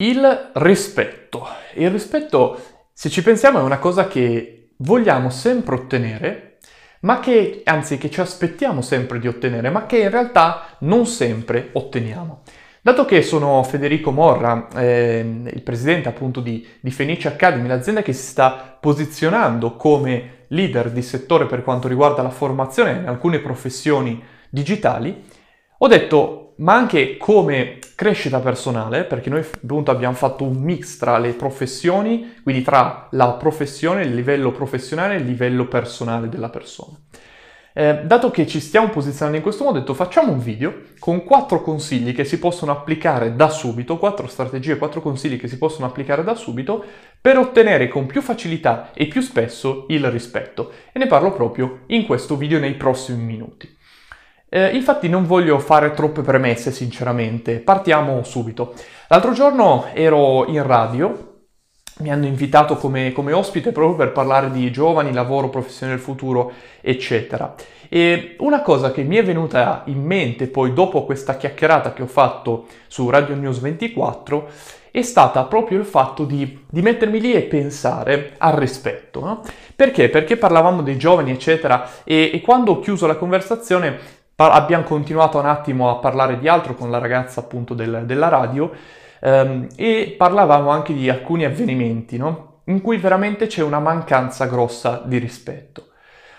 Il rispetto. Il rispetto, se ci pensiamo, è una cosa che vogliamo sempre ottenere, ma che, anzi, che ci aspettiamo sempre di ottenere, ma che in realtà non sempre otteniamo. Dato che sono Federico Morra, eh, il presidente appunto di, di Fenice Academy, l'azienda che si sta posizionando come leader di settore per quanto riguarda la formazione in alcune professioni digitali, ho detto ma anche come crescita personale, perché noi appunto abbiamo fatto un mix tra le professioni, quindi tra la professione, il livello professionale e il livello personale della persona. Eh, dato che ci stiamo posizionando in questo modo, ho detto facciamo un video con quattro consigli che si possono applicare da subito, quattro strategie, quattro consigli che si possono applicare da subito per ottenere con più facilità e più spesso il rispetto. E ne parlo proprio in questo video nei prossimi minuti. Eh, infatti non voglio fare troppe premesse, sinceramente. Partiamo subito. L'altro giorno ero in radio, mi hanno invitato come, come, ospite proprio per parlare di giovani, lavoro, professione del futuro, eccetera. E una cosa che mi è venuta in mente poi dopo questa chiacchierata che ho fatto su Radio News 24 è stata proprio il fatto di, di mettermi lì e pensare al rispetto. No? Perché? Perché parlavamo dei giovani, eccetera, e, e quando ho chiuso la conversazione abbiamo continuato un attimo a parlare di altro con la ragazza appunto del, della radio ehm, e parlavamo anche di alcuni avvenimenti, no? In cui veramente c'è una mancanza grossa di rispetto.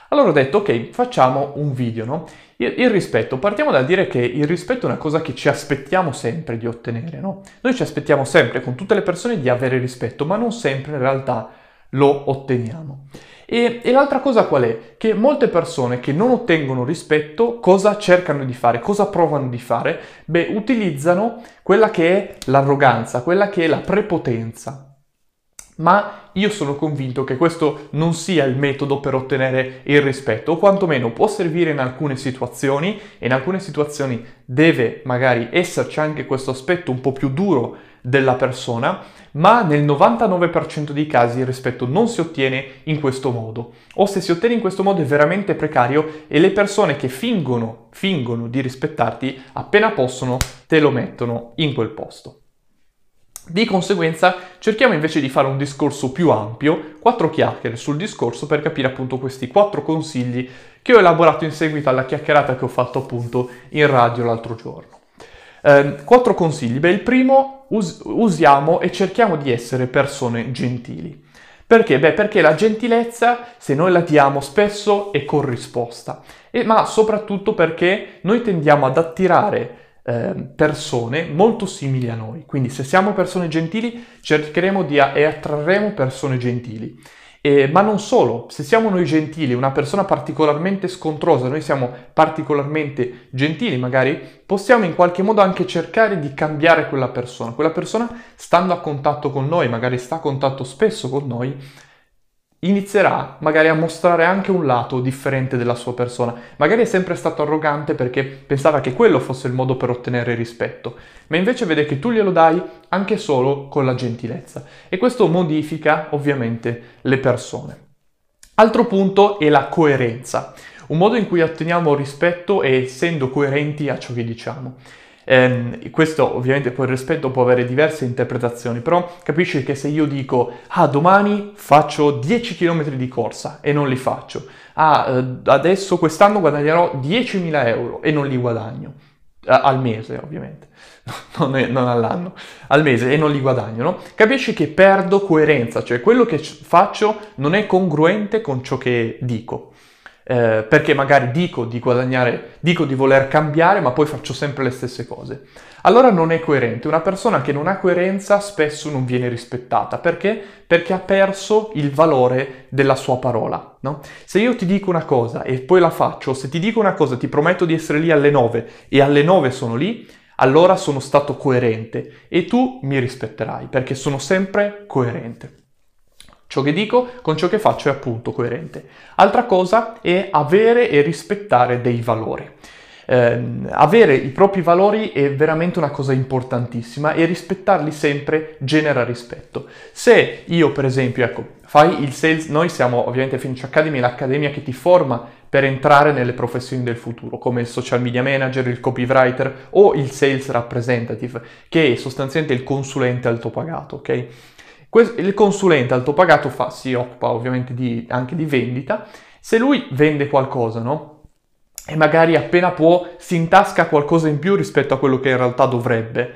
Allora ho detto, ok, facciamo un video, no? Il, rispetto, partiamo dal dire che il rispetto è una cosa che ci aspettiamo sempre di ottenere, no? Noi ci aspettiamo sempre con tutte le persone di avere rispetto, ma non sempre in realtà lo otteniamo. E, e, l'altra cosa qual è? Che molte persone che non ottengono rispetto, cosa cercano di fare? Cosa provano di fare? Beh, utilizzano quella che è l'arroganza, quella che è la prepotenza. Ma io sono convinto che questo non sia il metodo per ottenere il rispetto, o quantomeno può servire in alcune situazioni, e in alcune situazioni deve magari esserci anche questo aspetto un po' più duro della persona, ma nel 99% dei casi il rispetto non si ottiene in questo modo. O se si ottiene in questo modo è veramente precario e le persone che fingono, fingono di rispettarti, appena possono, te lo mettono in quel posto. Di conseguenza cerchiamo invece di fare un discorso più ampio, quattro chiacchiere sul discorso per capire appunto questi quattro consigli che ho elaborato in seguito alla chiacchierata che ho fatto appunto in radio l'altro giorno. Eh, quattro consigli. Beh, il primo, us- usiamo e cerchiamo di essere persone gentili. Perché? Beh, perché la gentilezza, se noi la diamo spesso, è corrisposta. E, ma soprattutto perché noi tendiamo ad attirare eh, persone molto simili a noi. Quindi se siamo persone gentili, cercheremo di a- e attrarremo persone gentili. Eh, ma non solo, se siamo noi gentili, una persona particolarmente scontrosa, noi siamo particolarmente gentili, magari possiamo in qualche modo anche cercare di cambiare quella persona. Quella persona, stando a contatto con noi, magari sta a contatto spesso con noi, inizierà magari a mostrare anche un lato differente della sua persona. Magari è sempre stato arrogante perché pensava che quello fosse il modo per ottenere rispetto, ma invece vede che tu glielo dai anche solo con la gentilezza e questo modifica ovviamente le persone. Altro punto è la coerenza. Un modo in cui otteniamo rispetto è essendo coerenti a ciò che diciamo. Eh, questo ovviamente il rispetto può avere diverse interpretazioni, però capisci che se io dico ah domani faccio 10 km di corsa e non li faccio, ah eh, adesso quest'anno guadagnerò 10.000 euro e non li guadagno, al mese ovviamente, non, è, non, all'anno, al mese e non li guadagno, no? Capisci che perdo coerenza, cioè quello che faccio non è congruente con ciò che dico eh, perché magari dico di guadagnare, dico di voler cambiare, ma poi faccio sempre le stesse cose. Allora non è coerente. Una persona che non ha coerenza spesso non viene rispettata. Perché? Perché ha perso il valore della sua parola. No? Se io ti dico una cosa e poi la faccio, se ti dico una cosa, ti prometto di essere lì alle 9 e alle 9 sono lì, allora sono stato coerente e tu mi rispetterai perché sono sempre coerente. Ciò che dico con ciò che faccio è appunto coerente. Altra cosa è avere e rispettare dei valori. Eh, avere i propri valori è veramente una cosa importantissima e rispettarli sempre genera rispetto. Se io, per esempio, ecco, fai il sales, noi siamo ovviamente Finish Academy, l'accademia che ti forma per entrare nelle professioni del futuro, come il social media manager, il copywriter o il sales representative, che è sostanzialmente il consulente altopagato, ok? Il consulente altopagato fa, si occupa ovviamente di, anche di vendita, se lui vende qualcosa, no? E magari appena può si intasca qualcosa in più rispetto a quello che in realtà dovrebbe.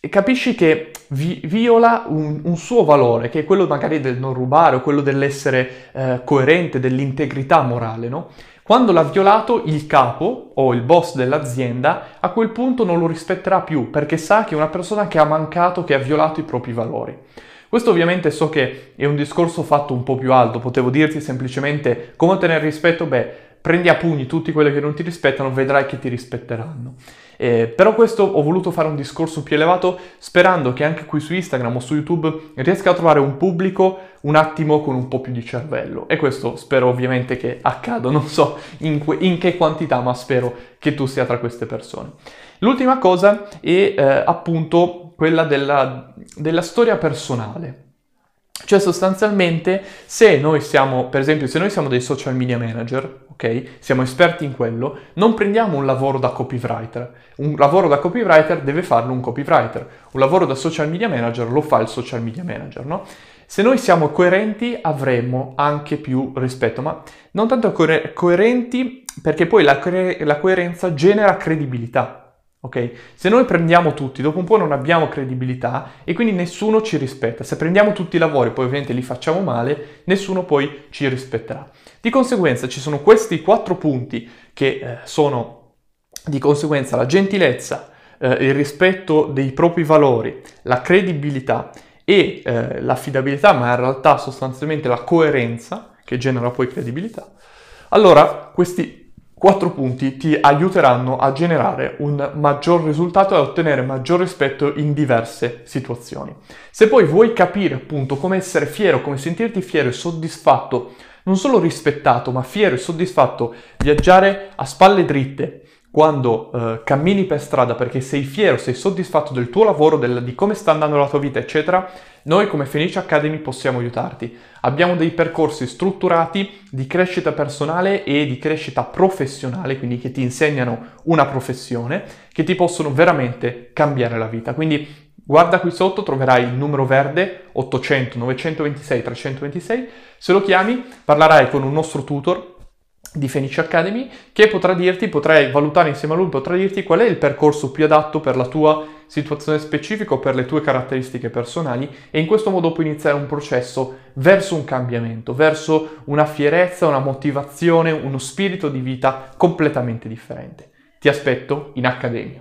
E capisci che vi, viola un, un, suo valore, che è quello magari del non rubare o quello dell'essere eh, coerente, dell'integrità morale, no? Quando l'ha violato il capo o il boss dell'azienda, a quel punto non lo rispetterà più perché sa che è una persona che ha mancato, che ha violato i propri valori. Questo ovviamente so che è un discorso fatto un po' più alto, potevo dirti semplicemente come ottenere rispetto, beh, prendi a pugni tutti quelli che non ti rispettano, vedrai che ti rispetteranno. Eh, però questo ho voluto fare un discorso più elevato sperando che anche qui su Instagram o su YouTube riesca a trovare un pubblico un attimo con un po' più di cervello e questo spero ovviamente che accada, non so in, que- in che quantità ma spero che tu sia tra queste persone. L'ultima cosa è eh, appunto quella della, della storia personale. Cioè sostanzialmente se noi siamo, per esempio, se noi siamo dei social media manager, ok? Siamo esperti in quello, non prendiamo un lavoro da copywriter. Un lavoro da copywriter deve farlo un copywriter. Un lavoro da social media manager lo fa il social media manager, no? Se noi siamo coerenti avremo anche più rispetto, ma non tanto coer- coerenti perché poi la, co- la coerenza genera credibilità. Ok? Se noi prendiamo tutti, dopo un po' non abbiamo credibilità e quindi nessuno ci rispetta. Se prendiamo tutti i lavori, poi ovviamente li facciamo male, nessuno poi ci rispetterà. Di conseguenza ci sono questi quattro punti che eh, sono di conseguenza la gentilezza, eh, il rispetto dei propri valori, la credibilità e eh, l'affidabilità, ma in realtà sostanzialmente la coerenza che genera poi credibilità. Allora, questi Quattro punti ti aiuteranno a generare un maggior risultato e a ottenere maggior rispetto in diverse situazioni. Se poi vuoi capire appunto come essere fiero, come sentirti fiero e soddisfatto, non solo rispettato, ma fiero e soddisfatto, viaggiare a spalle dritte quando eh, cammini per strada perché sei fiero, sei soddisfatto del tuo lavoro, del, di come sta andando la tua vita, eccetera, noi come Fenice Academy possiamo aiutarti. Abbiamo dei percorsi strutturati di crescita personale e di crescita professionale, quindi che ti insegnano una professione, che ti possono veramente cambiare la vita. Quindi guarda qui sotto, troverai il numero verde 800 926 326. Se lo chiami, parlerai con un nostro tutor di Fenice Academy che potrà dirti, potrai valutare insieme a lui, potrà dirti qual è il percorso più adatto per la tua situazione specifica o per le tue caratteristiche personali e in questo modo puoi iniziare un processo verso un cambiamento, verso una fierezza, una motivazione, uno spirito di vita completamente differente. Ti aspetto in Accademia.